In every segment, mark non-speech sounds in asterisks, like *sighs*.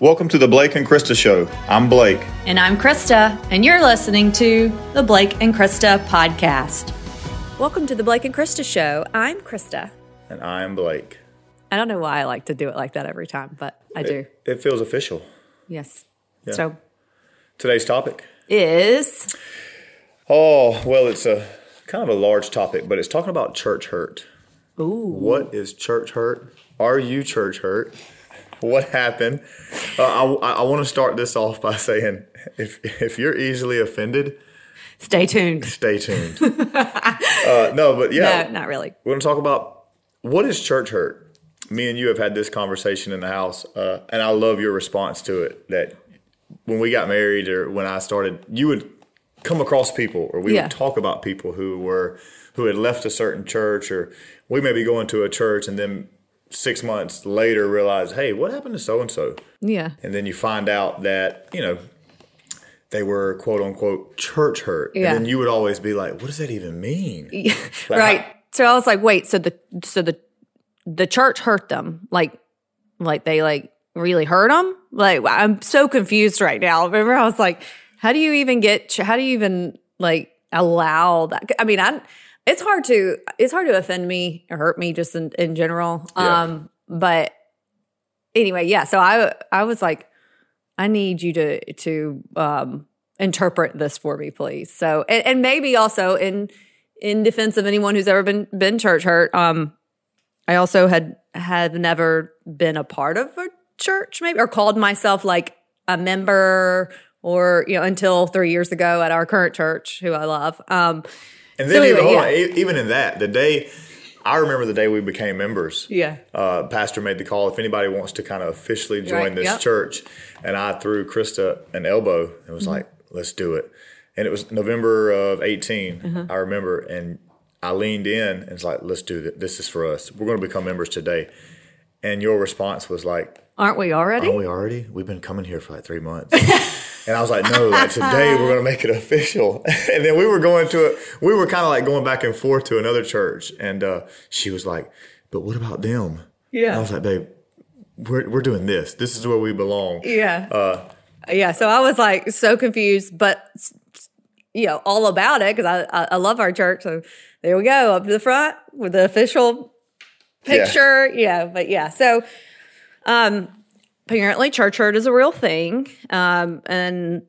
Welcome to the Blake and Krista Show. I'm Blake. And I'm Krista, and you're listening to the Blake and Krista podcast. Welcome to the Blake and Krista Show. I'm Krista. And I am Blake. I don't know why I like to do it like that every time, but I do. It, it feels official. Yes. Yeah. So Today's topic. is Oh, well, it's a kind of a large topic, but it's talking about church hurt. ooh What is church hurt? Are you church hurt? *laughs* What happened? Uh, I, I want to start this off by saying if, if you're easily offended, stay tuned. stay tuned. *laughs* uh, no, but yeah. No, not really. We're going to talk about what is church hurt. Me and you have had this conversation in the house, uh, and I love your response to it. That when we got married or when I started, you would come across people, or we Yeah. would talk about people who were who had left a certain church, or we may be going to a church, and then six months later realize, hey, what happened to so and so? Yeah. And then you find out that you know they were quote unquote church hurt, Yeah. and then you would always be like, what does that even mean? Like, *laughs* right. So I was like, wait, so the so the the church hurt them. Like like they like really hurt them? Like I'm so confused right now. Remember I was like, how do you even get how do you even like allow that? I mean, I it's hard to it's hard to offend me or hurt me just in, in general. Yeah. Um but anyway, yeah, so I I was like I need you to to um interpret this for me, please. So and, and maybe also in in defense of anyone who's ever been been church hurt, um, I also had had never been a part of a church, maybe, or called myself like a member, or you know, until three years ago at our current church, who I love. Um, And then even, anyway, hold yeah. on, even in that, the day I remember the day we became members. Yeah. Uh, Pastor made the call if anybody wants to kind of officially join Right, this yep. church, and I threw Krista an elbow and was like, "Let's do it." And it was November of 18. Uh-huh. I remember, and I leaned in and was like, "Let's do this. This is for us. We're going to become members today." And your response was like, aren't we already? Aren't we already? We've been coming here for like three months." *laughs* and I was like, "No, like today we're going to make it official." *laughs* and then we were going to it. We were kind of like going back and forth to another church, and uh, she was like, "But what about them?" Yeah. And I was like, "Babe, we're we're doing this. This is where we belong." Yeah. Uh, yeah. So I was like so confused, but you know, all about it because I, I I love our church. So there we go up to the front with the official Yeah. picture. Yeah. But yeah. So um apparently church hurt is a real thing. Um and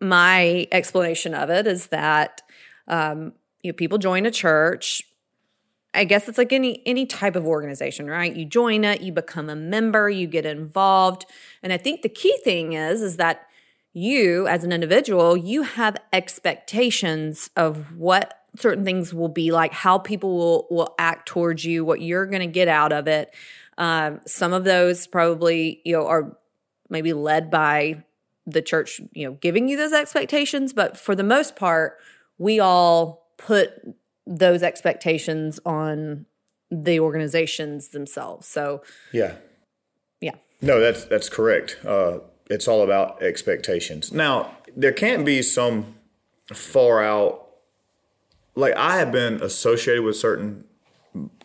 my explanation of it is that um you know, people join a church I guess it's like any any type of organization, right? You join it, you become a member, you get involved. And I think the key thing is is that you as an individual, you have expectations of what certain things will be like, how people will will act towards you, what you're going to get out of it. Um, some of those probably, you know, are maybe led by the church, you know, giving you those expectations, but for the most part, we all put those expectations on the organizations themselves. So, yeah. yeah. No, that's that's correct. Uh, it's all about expectations. Now, there can't be some far out. Like I have been associated with certain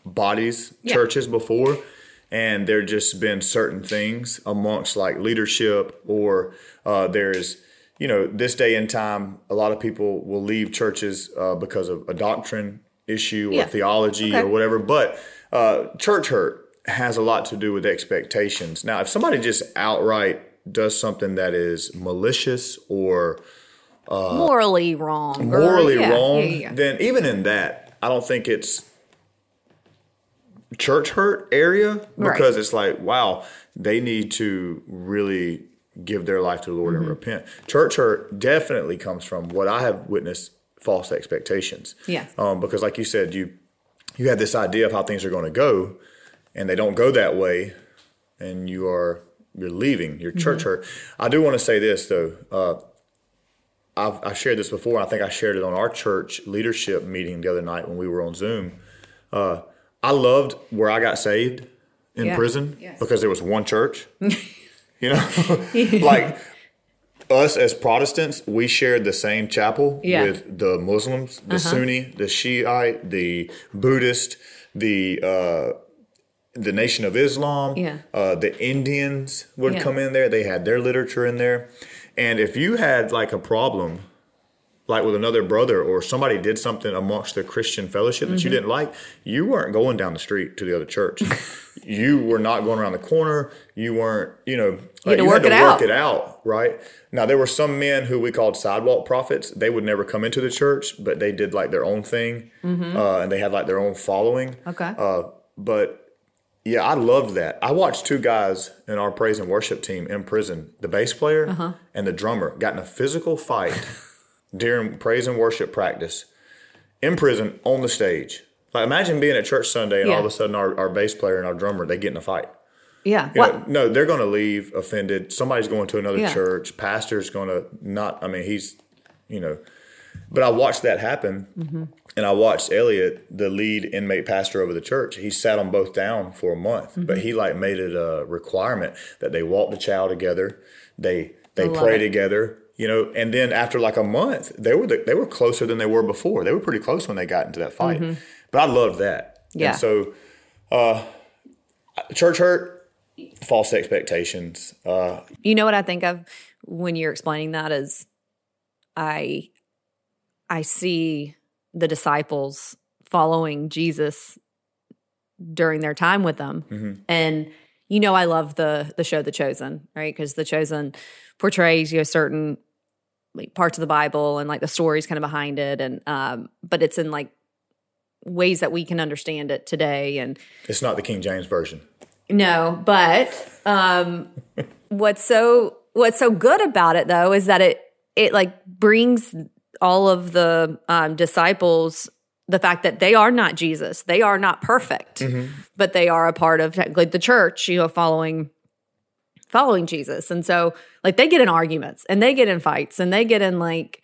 bodies, Yeah. churches before, and there just been certain things amongst like leadership, or uh, there's you know this day and time, a lot of people will leave churches uh, because of a doctrine issue or Yeah. theology Okay. or whatever. But uh, church hurt has a lot to do with expectations. Now, if somebody just outright does something that is malicious or morally wrong. or- morally yeah, wrong, yeah. then even in that, I don't think it's church hurt area Right. because it's like, wow, they need to really give their life to the Lord Mm-hmm. and repent. Church hurt definitely comes from what I have witnessed false expectations. Yeah. Um, because like you said, you you have this idea of how things are going to go, and they don't go that way, and you are you're leaving your church hurt. I do want to say this though. Uh, I've, I've shared this before. I think I shared it on our church leadership meeting the other night when we were on Zoom. Uh, I loved where I got saved in Yeah. prison Yes. because there was one church. *laughs* you know, like us as Protestants, we shared the same chapel Yeah. with the Muslims, the Sunni, the Shiite, the Buddhist, the uh, the Nation of Islam. Yeah. Uh, the Indians would come in there. They had their literature in there. And if you had like a problem, like with another brother or somebody did something amongst the Christian fellowship that you Mm-hmm. didn't like, you weren't going down the street to the other church. *laughs* you were not going around the corner. You weren't, you know, to you work had to it work out. it out, right? Now there were some men who we called sidewalk prophets. They would never come into the church, but they did like their own thing, uh, and they had like their own following. Mm-hmm. Okay. Uh, but yeah, I loved that. I watched two guys in our praise and worship team in prison, the bass player Uh-huh. and the drummer, got in a physical fight *laughs* during praise and worship practice in prison on the stage. Like imagine being at church Sunday and all of a sudden our, our bass player and our drummer they get in a fight. Yeah. Know, no, they're going to leave offended. Somebody's going to another Yeah. church. Pastor's going to not. I mean, he's, you know. But I watched that happen, Mm-hmm. and I watched Elliot, the lead inmate pastor over the church. He sat them both down for a month, Mm-hmm. but he like made it a requirement that they walk the child together. They they pray it. together. You know, and then after like a month, they were the, they were closer than they were before. They were pretty close when they got into that fight. But I loved that. Mm-hmm. Yeah. And so, uh, church hurt, false expectations. Uh, You know what I think of when you're explaining that is I I see the disciples following Jesus during their time with them. And you know I love the the show The Chosen, right? Cuz The Chosen portrays you know certain like parts of the Bible and like the stories kind of behind it and um but it's in like ways that we can understand it today and it's not the King James version. no, but um, *laughs* what's so what's so good about it though is that it it like brings all of the um, disciples the fact that they are not Jesus, they are not perfect, but they are a part of like the church, you know, following following Jesus, and so like they get in arguments and they get in fights and they get in like.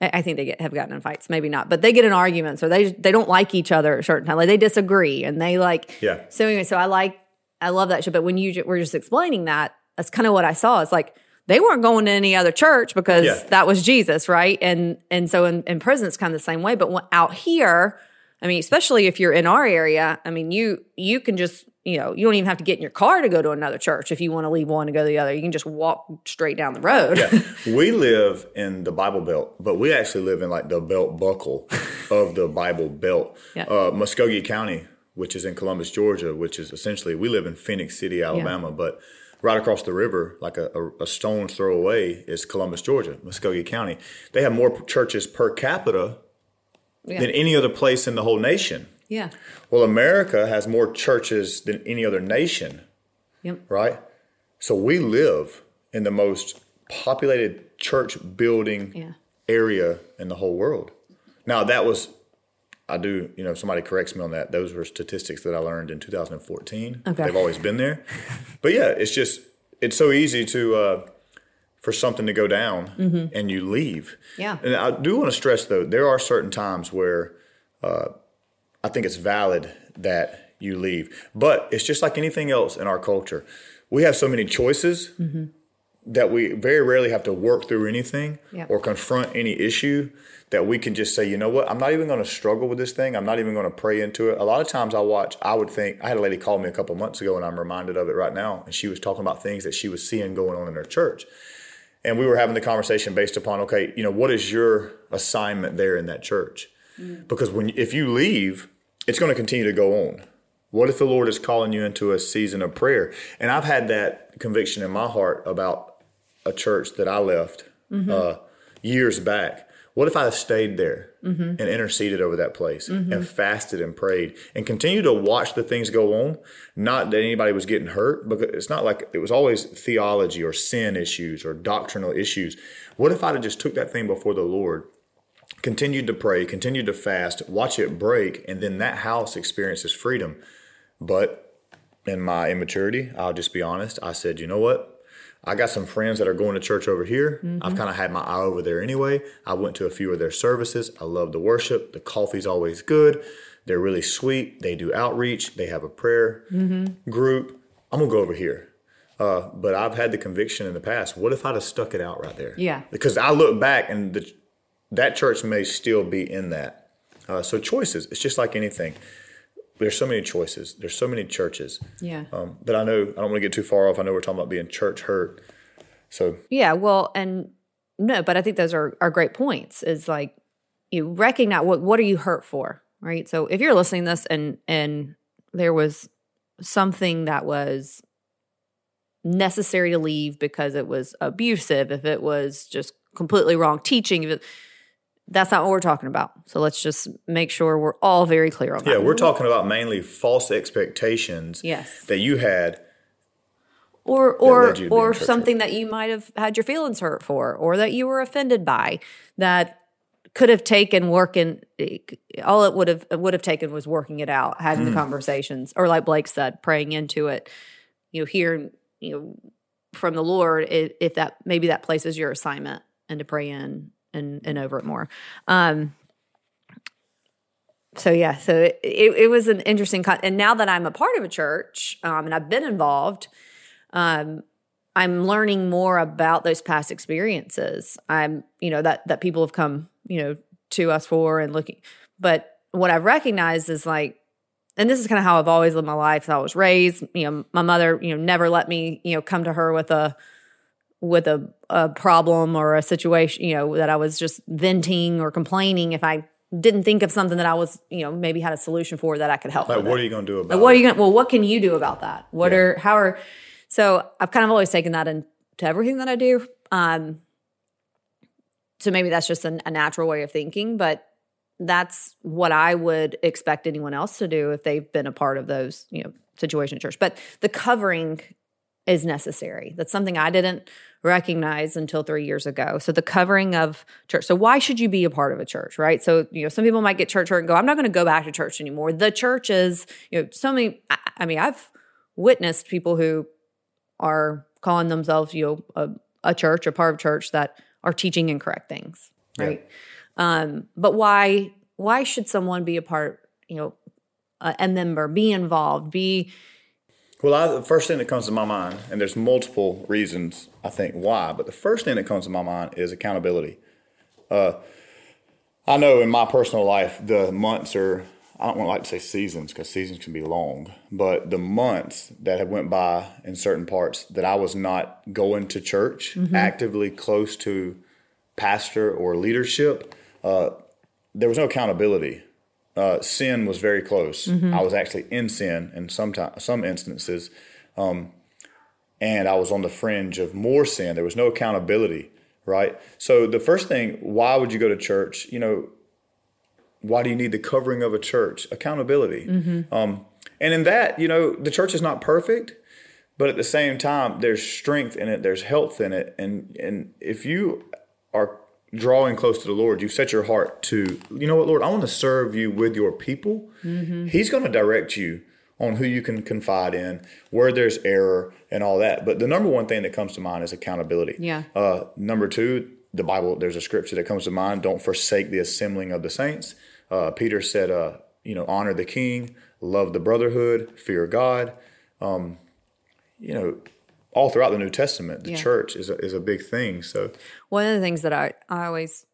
I think they get have gotten in fights, maybe not, but they get in arguments or they they don't like each other at a certain time. Like they disagree and they like Yeah. so anyway, so I like I love that shit. But when you were just explaining that, that's kind of what I saw. It's like they weren't going to any other church because Yeah. that was Jesus, right? And and so in, in prison it's kind of the same way. But when, out here, I mean, especially if you're in our area, I mean, you you can just you know you don't even have to get in your car to go to another church if you want to leave one to go to the other. You can just walk straight down the road. Yeah. *laughs* we live in the Bible Belt, but we actually live in like the belt buckle of the Bible Belt. *laughs* Yeah. Uh, Muscogee County, which is in Columbus, Georgia, which is essentially we live in Phenix City, Alabama, but right across the river, like a, a, a stone's throw away, is Columbus, Georgia, Muscogee County. They have more churches per capita Yeah. than any other place in the whole nation. yeah. Well, America has more churches than any other nation Yep. right? So we live in the most populated church building Yeah. area in the whole world. Now that was, I do, you know, somebody corrects me on that. Those were statistics that I learned in 2014. Okay. They've always been there, *laughs* but yeah, it's just it's so easy to uh, for something to go down and you leave. Mm-hmm. Yeah. and I do want to stress though there are certain times where uh, I think it's valid that you leave, but it's just like anything else in our culture. We have so many choices that we very rarely have to work through anything Yeah. or confront any issue that we can just say, you know what, I'm not even going to struggle with this thing. I'm not even going to pray into it. A lot of times I watch, I would think, I had a lady call me a couple months ago and I'm reminded of it right now. And she was talking about things that she was seeing going on in her church. And we were having the conversation based upon, okay, you know, what is your assignment there in that church? Mm. Because when if you leave, it's going to continue to go on. What if the Lord is calling you into a season of prayer? And I've had that conviction in my heart about a church that I left mm-hmm. uh, years back. What if I stayed there mm-hmm. and interceded over that place and mm-hmm. fasted and prayed and continued to watch the things go on? Not that anybody was getting hurt, because it's not like it was always theology or sin issues or doctrinal issues. What if I'd have just took that thing before the Lord continued to pray, continued to fast, watch it break, and then that house experiences freedom. But in my immaturity, I'll just be honest, I said, you know what? I got some friends that are going to church over here. I've kind of had my eye over there anyway. I went to a few of their services. I love the worship. The coffee's always good. They're really sweet. They do outreach. They have a prayer group. I'm gonna go over here. Uh, but I've had the conviction in the past. What if I'd have stuck it out right there? Yeah. Because I look back and the, that church may still be in that. Uh, so choices. It's just like anything. There's so many choices. There's so many churches. Yeah. Um, but I know I don't want to get too far off. I know we're talking about being church hurt. So Yeah, well, and no, but I think those are are great points. Is like you recognize what what are you hurt for, right? So if you're listening to this and and there was something that was necessary to leave because it was abusive, if it was just completely wrong teaching, if it, that's not what we're talking about. So let's just make sure we're all very clear on that. yeah, we're talking about mainly false expectations Yes. that you had. or or led you to be or something that you might have had your feelings hurt for or that you were offended by that could have taken working all it would have would have taken was working it out having the hmm. conversations or like blake said praying into it you know hearing you know from the lord if, if that maybe that places your assignment and to pray in and and over it more um so yeah so it, it, it was an interesting con- and now that i'm a part of a church um, and i've been involved um, I'm learning more about those past experiences. I'm, you know, that that people have come, you know, to us for and looking. But what I've recognized is like, and this is kind of how I've always lived my life. I was raised, you know, my mother, you know, never let me, you know, come to her with a with a, a problem or a situation, you know, that I was just venting or complaining if I didn't think of something that I was, you know, maybe had a solution for that I could help. Like, what it. are you going to do about Like, what are you gonna? Well, what can you do about that? What Yeah. are how are? So I've kind of always taken that into everything that I do. Um, so maybe that's just a, a natural way of thinking, but that's what I would expect anyone else to do if they've been a part of those, you know, situation at church. But the covering is necessary. That's something I didn't recognize until three years ago. So the covering of church. So why should you be a part of a church, right? So you know, some people might get church hurt and go, "I'm not going to go back to church anymore." The church is, you know, so many. I, I mean, I've witnessed people who are calling themselves, you know, a, a church, a part of church that are teaching incorrect things, right? Um, but why? Why should someone be a part? You know, a, a member, be involved, be Well, I, the first thing that comes to my mind, and there's multiple reasons I think why, but the first thing that comes to my mind is accountability. Uh, I know in my personal life, the months are, I don't want to like to say seasons because seasons can be long, but the months that have went by in certain parts that I was not going to church, actively close to pastor or leadership, uh, there was no accountability uh, sin was very close. I was actually in sin in some time, some instances, um, and I was on the fringe of more sin. There was no accountability, right? So the first thing, why would you go to church? You know, why do you need the covering of a church? Accountability. Um, and in that, you know, the church is not perfect, but at the same time, there's strength in it, there's health in it, and and if you are drawing close to the Lord, you set your heart to, you know what, Lord, I want to serve you with your people. He's going to direct you on who you can confide in, where there's error, and all that. But the number one thing that comes to mind is accountability. Yeah. Uh, number two, the Bible, there's a scripture that comes to mind don't forsake the assembling of the saints. Uh, Peter said, uh, you know, honor the king, love the brotherhood, fear God. Um, you know, all throughout the New Testament, the Yeah. church is a, is a big thing. So, one of the things that I, I always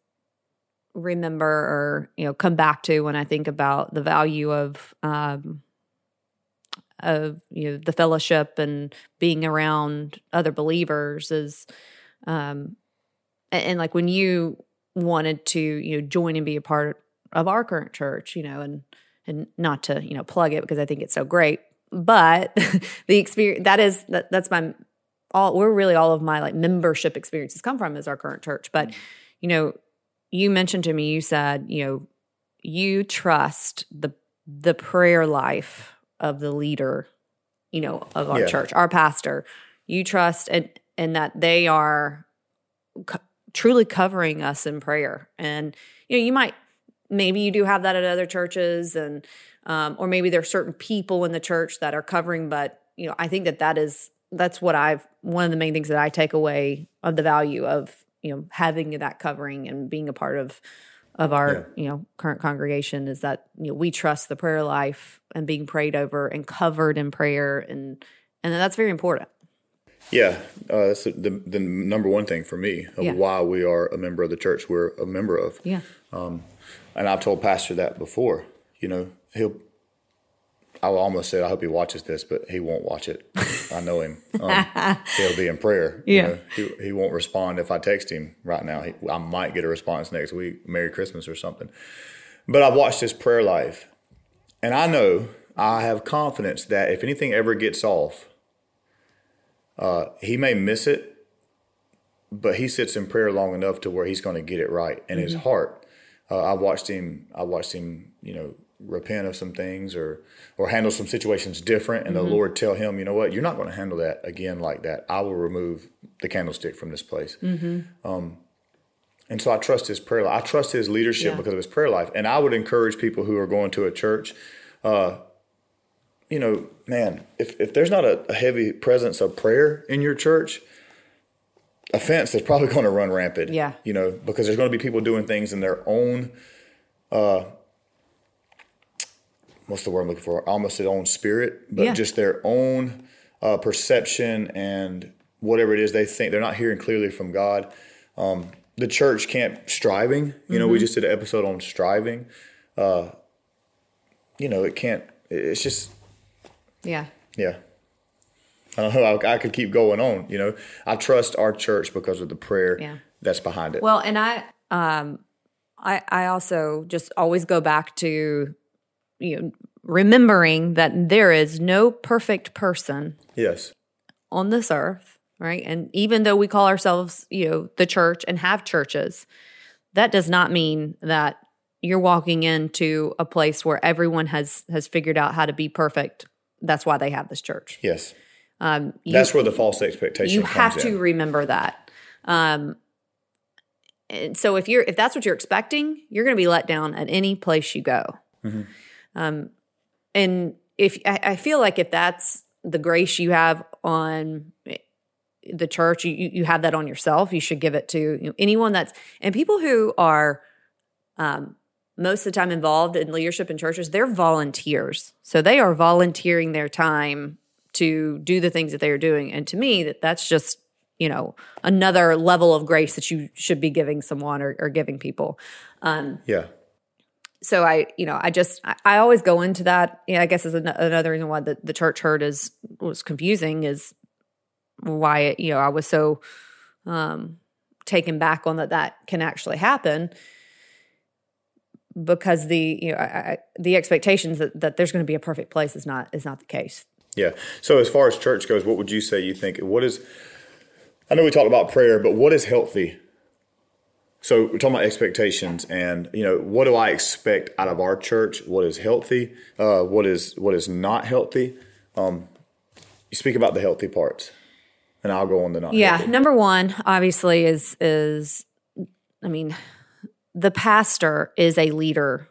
remember or you know come back to when I think about the value of um, of you know the fellowship and being around other believers is um and, and like when you wanted to you know join and be a part of our current church you know and and not to you know plug it because I think it's so great but *laughs* the experience that is that, that's my all where really all of my like membership experiences come from is our current church. But you know you mentioned to me you said you know you trust the the prayer life of the leader you know of our Yeah. church our pastor. You trust and and that they are co- truly covering us in prayer. And you know you might maybe you do have that at other churches and um, or maybe there are certain people in the church that are covering but you know i think that that is that's what i've one of the main things that i take away of the value of you know having that covering and being a part of of our you know current congregation is that you know we trust the prayer life and being prayed over and covered in prayer and and that's very important yeah, uh, that's the, the, the number one thing for me of Yeah. why we are a member of the church we're a member of. yeah um, And I've told Pastor that before. You know, he'll I almost said I hope he watches this, but he won't watch it. I know him. Um, *laughs* he'll be in prayer. you Yeah. know. he, he won't respond if I text him right now. He, I might get a response next week, Merry Christmas or something. But I've watched his prayer life, and I know I have confidence that if anything ever gets off, uh, he may miss it, but he sits in prayer long enough to where he's going to get it right in his heart. Uh, I watched him. I watched him. You know, repent of some things or or handle some situations different, and the Lord tell him, you know what, you're not going to handle that again like that. I will remove the candlestick from this place. Um, and so I trust his prayer life. I trust his leadership Yeah. because of his prayer life. And I would encourage people who are going to a church, uh, you know, man, if, if there's not a, a heavy presence of prayer in your church, offense is probably *laughs* going to run rampant. Yeah. You know, because there's going to be people doing things in their own, uh, what's the word I'm looking for? Almost their own spirit, but Yeah. just their own uh, perception and whatever it is they think. They're not hearing clearly from God. Um, the church can't striving. You know, we just did an episode on striving. Uh, you know, it can't. It's just Yeah. yeah. I don't know. I, I could keep going on. You know, I trust our church because of the prayer Yeah. that's behind it. Well, and I um I I also just always go back to you know remembering that there is no perfect person yes. on this earth, right? And even though we call ourselves, you know, the church and have churches, that does not mean that you're walking into a place where everyone has has figured out how to be perfect. That's why they have this church. Yes. Um, you, That's where the false expectation you have in. to remember that. Um, and so if you're if that's what you're expecting, you're going to be let down at any place you go. Mm-hmm. Um, and if I, I feel like if that's the grace you have on the church, you you have that on yourself. You should give it to you know, anyone that's and people who are um, most of the time involved in leadership in churches. They're volunteers, so they are volunteering their time to do the things that they are doing. And to me, that that's just you know another level of grace that you should be giving someone or, or giving people. Um, yeah. So I, you know, I just I, I always go into that. Yeah, I guess is an, another reason why the, the church hurt is was confusing is why it, you know I was so um, taken back on that that can actually happen because the you know I, the expectations that, that there's going to be a perfect place is not is not the case. Yeah. So as far as church goes, what would you say you think? What is? I know we talked about prayer, but what is healthy? So we're talking about expectations, and you know, what do I expect out of our church? What is healthy? Uh, what is what is not healthy? Um, you speak about the healthy parts, and I'll go on the not. Yeah, healthy. number one obviously is is I mean the pastor is a leader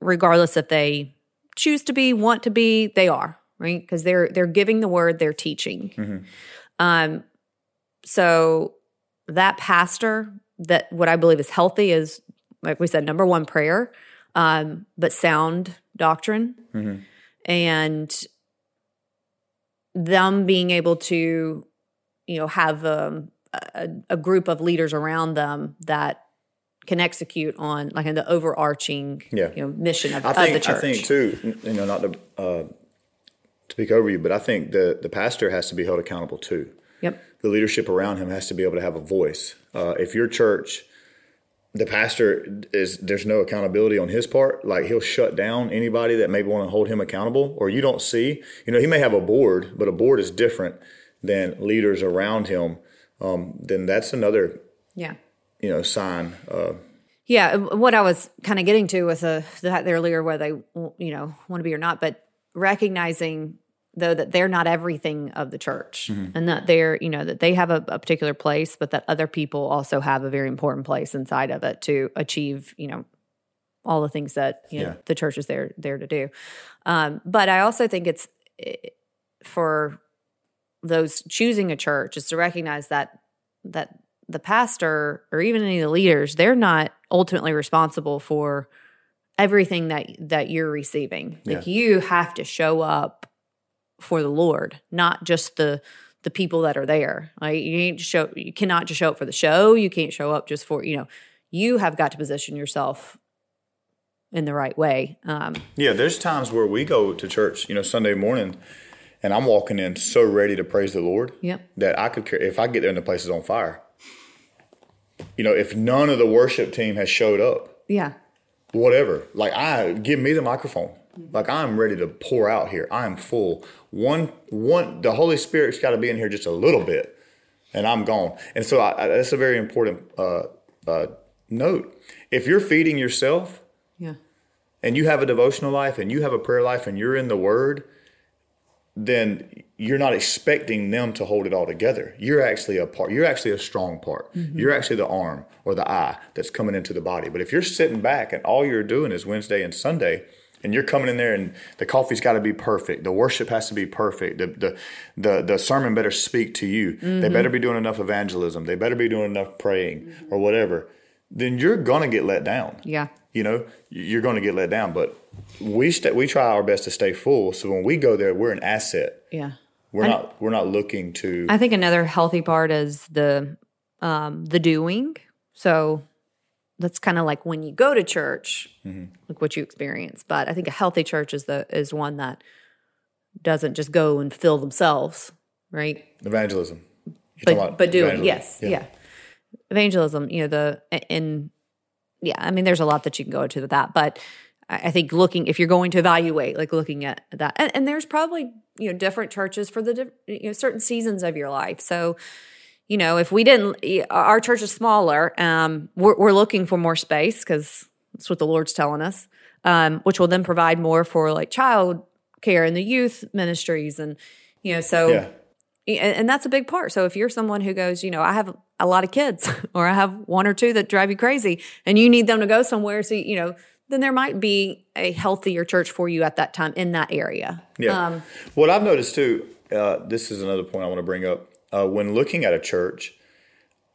regardless if they choose to be, want to be, they are, right? Because they're they're giving the word, they're teaching. Um so that pastor that what I believe is healthy is like we said number one prayer um but sound doctrine and them being able to you know have um, a, a group of leaders around them that can execute on like the overarching Yeah. you know mission of, I of the church. I think too. You know, not to uh, speak over you, but I think the the pastor has to be held accountable too. Yep. The leadership around him has to be able to have a voice. Uh, if your church, the pastor is there's no accountability on his part, like he'll shut down anybody that maybe want to hold him accountable, or you don't see. You know, he may have a board, but a board is different than leaders around him. Um, then that's another Yeah. you know sign. Uh, Yeah, what I was kind of getting to with uh, that earlier, whether they you know want to be or not, but recognizing though that they're not everything of the church, and that they're you know that they have a, a particular place, but that other people also have a very important place inside of it to achieve you know all the things that you know the church is there there to do. Um, but I also think it's eh, for those choosing a church is to recognize that that the pastor or even any of the leaders they're not ultimately responsible for everything that that you're receiving. Like you have to show up for the lord not just the the people that are there like you ain't show you cannot just show up for the show you can't show up just for you know you have got to position yourself in the right way. Um, Yeah, there's times where we go to church, you know, Sunday morning, and I'm walking in so ready to praise the Lord Yep. that I could care if I get there and the place is on fire. You know, if none of the worship team has showed up, yeah, whatever, like I give me the microphone. Like I'm ready to pour out here. I am full. One, one, the Holy Spirit's got to be in here just a little bit, and I'm gone. And so I, I, that's a very important uh, uh, note. If you're feeding yourself, yeah, and you have a devotional life and you have a prayer life and you're in the word, then you're not expecting them to hold it all together. You're actually a part, you're actually a strong part. You're actually the arm or the eye that's coming into the body. But if you're sitting back and all you're doing is Wednesday and Sunday, and you're coming in there and the coffee's got to be perfect, the worship has to be perfect, the the the, the sermon better speak to you. They better be doing enough evangelism, they better be doing enough praying or whatever, then you're gonna get let down. Yeah, you know you're going to get let down. But we st- we try our best to stay full. So when we go there we're an asset. Yeah. we're And- not we're not looking to I think another healthy part is the um, the doing. So that's kind of like when you go to church, mm-hmm. like what you experience. But I think a healthy church is the is one that doesn't just go and fill themselves, right? evangelism You're But but doing evangelism. yes, yeah. Evangelism, you know the and yeah, I mean there's a lot that you can go into with that, but I I think looking if you're going to evaluate, like looking at that, and, and there's probably you know different churches for the you know certain seasons of your life. So you know if we didn't, our church is smaller. Um, we're, we're looking for more space because that's what the Lord's telling us, um, which will then provide more for like child care and the youth ministries, and you know so yeah and, and that's a big part. So if you're someone who goes, you know, I have a lot of kids, *laughs* or I have one or two that drive you crazy, and you need them to go somewhere, so you know, then there might be a healthier church for you at that time in that area. yeah Um, what i've noticed too uh, this is another point i want to bring up uh, when looking at a church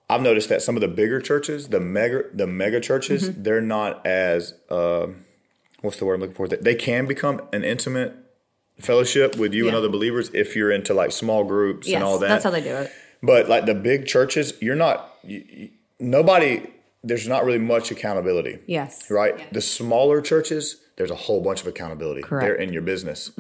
i've noticed that some of the bigger churches the mega the mega churches Mm-hmm. they're not as um, what's the word i'm looking for they can become an intimate fellowship with you and other believers if you're into like small groups yes, and all that that's how they do it. But like the big churches, you're not, you, you- nobody, there's not really much accountability, Yes, right? The smaller churches, there's a whole bunch of accountability. Correct. They're in your business,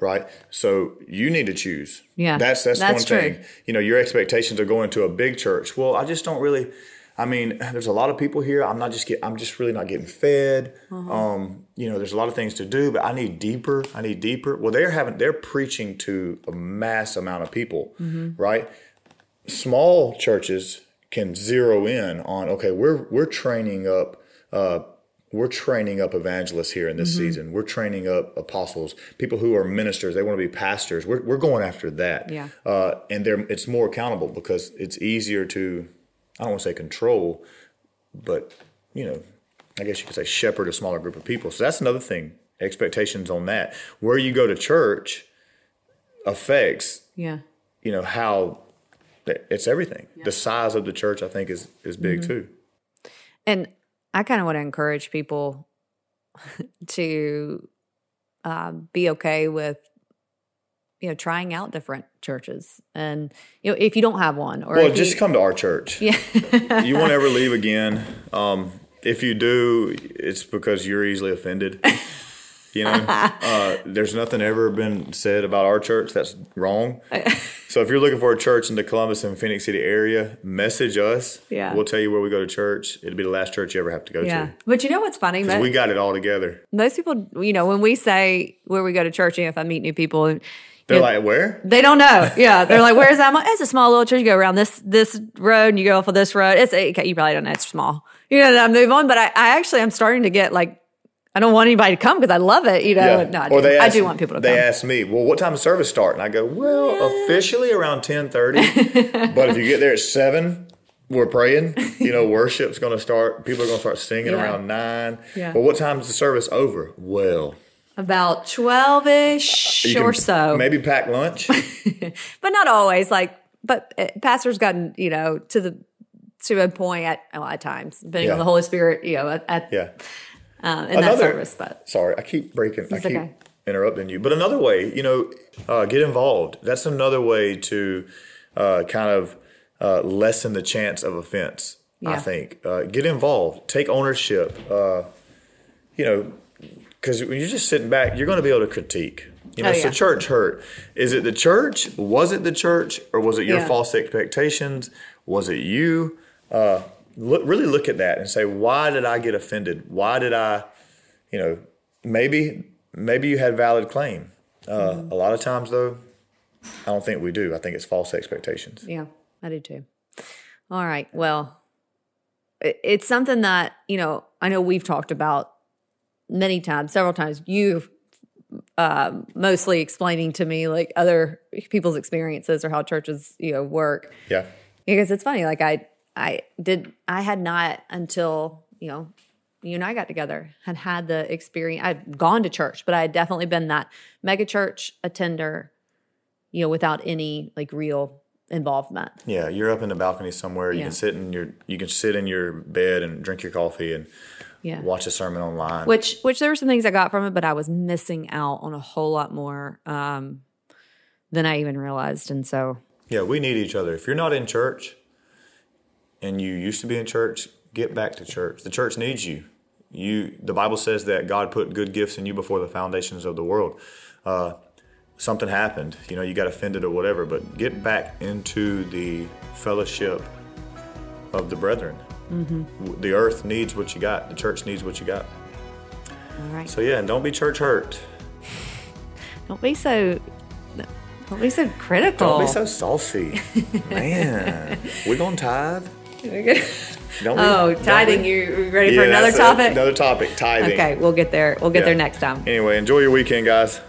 right? So you need to choose. Yeah, That's, that's, that's one true. thing. You know, your expectations are going to a big church. Well, I just don't really, I mean, *sighs* there's a lot of people here. I'm not just get, I'm just really not getting fed. Uh-huh. Um, you know, there's a lot of things to do, but I need deeper. I need deeper. Well, they're having, they're preaching to a mass amount of people, Mm-hmm. right? small churches can zero in on okay we're we're training up uh, we're training up evangelists here in this Mm-hmm. season we're training up apostles people who are ministers they want to be pastors we're, we're going after that Yeah. uh, and they're it's more accountable because it's easier to i don't want to say control but you know i guess you could say shepherd a smaller group of people so that's another thing expectations on that where you go to church affects Yeah, you know how it's everything. The size of the church, I think, is is big Mm-hmm. too. and I kind of want to encourage people *laughs* to um, be okay with you know trying out different churches, and you know if you don't have one, or Well, just you, come to our church. yeah. You won't ever leave again. Um, if you do, it's because you're easily offended. *laughs* You know, uh, there's nothing ever been said about our church that's wrong. *laughs* So if you're looking for a church in the Columbus and Phenix City area, message us. Yeah. we'll tell you where we go to church. It'll be the last church you ever have to go Yeah, to. but you know what's funny? Mo- we got it all together. most people, you know, when we say where we go to church, you know, if I meet new people, They're like, where? they don't know. *laughs* Yeah, they're like, "Where's that?" Like, It's a small little church. You go around this this road, and you go off of this road. It's okay, you probably don't know. It's small. You know, and I move on. But I, I actually, I'm starting to get like, I don't want anybody to come because I love it. You know, no, I do. Or they I do want people to They come. They ask me, well, what time does service start? And I go, well, officially around 1030. *laughs* but if you get there at 7, we're praying. You know, worship's going to start. People are going to start singing Yeah. around 9. Yeah. Well, what time is the service over? Well, About twelve ish you or so, Maybe pack lunch. *laughs* but not always. Like, but uh, pastors gotten you know to the to a point at well, at times, depending on the Holy Spirit, you know, at, at yeah. Um, in that Another- service. But Sorry, I keep breaking. I keep okay. interrupting you. But another way, you know, uh, get involved. That's another way to uh, kind of uh, lessen the chance of offense. I think uh, get involved, take ownership. Uh, you know, because when you're just sitting back, you're going to be able to critique. You know, Oh, so yeah. church hurt. Is it the church? Was it the church, or was it your Yeah. false expectations? Was it you? Uh, look, really look at that and say, why did I get offended? Why did I, you know, maybe maybe you had valid claim. Uh, Mm-hmm. A lot of times, though, I don't think we do. I think it's false expectations. Yeah, I do too. All right. Well, it's something that, you know, I know we've talked about many times, several times. You um, mostly explaining to me like other people's experiences or how churches, you know, work. Yeah. Because it's funny, like I, I did, I had not until, you know, you and I got together, had had the experience. I'd gone to church, but I had definitely been that mega church attender, you know, without any like real involvement. Yeah, you're up in the balcony somewhere. You Yeah. can sit in your you can sit in your bed and drink your coffee and Yeah. watch a sermon online. Which which there were some things I got from it, but I was missing out on a whole lot more um, than I even realized. And so yeah, we need each other. If you're not in church and you used to be in church, get back to church. The church needs you. You the Bible says that God put good gifts in you before the foundations of the world. Uh, something happened, you know, you got offended or whatever, but get back into the fellowship of the brethren. Mm-hmm. The earth needs what you got. The church needs what you got. all right. So yeah, and don't be church hurt. *laughs* Don't be so don't be so critical. Don't be so saucy, *laughs* man. We're gonna tithe. Oh, tithing, you ready Yeah, for another topic? Another topic, tithing. Okay, we'll get there. We'll get Yeah. there next time. Anyway, enjoy your weekend, guys.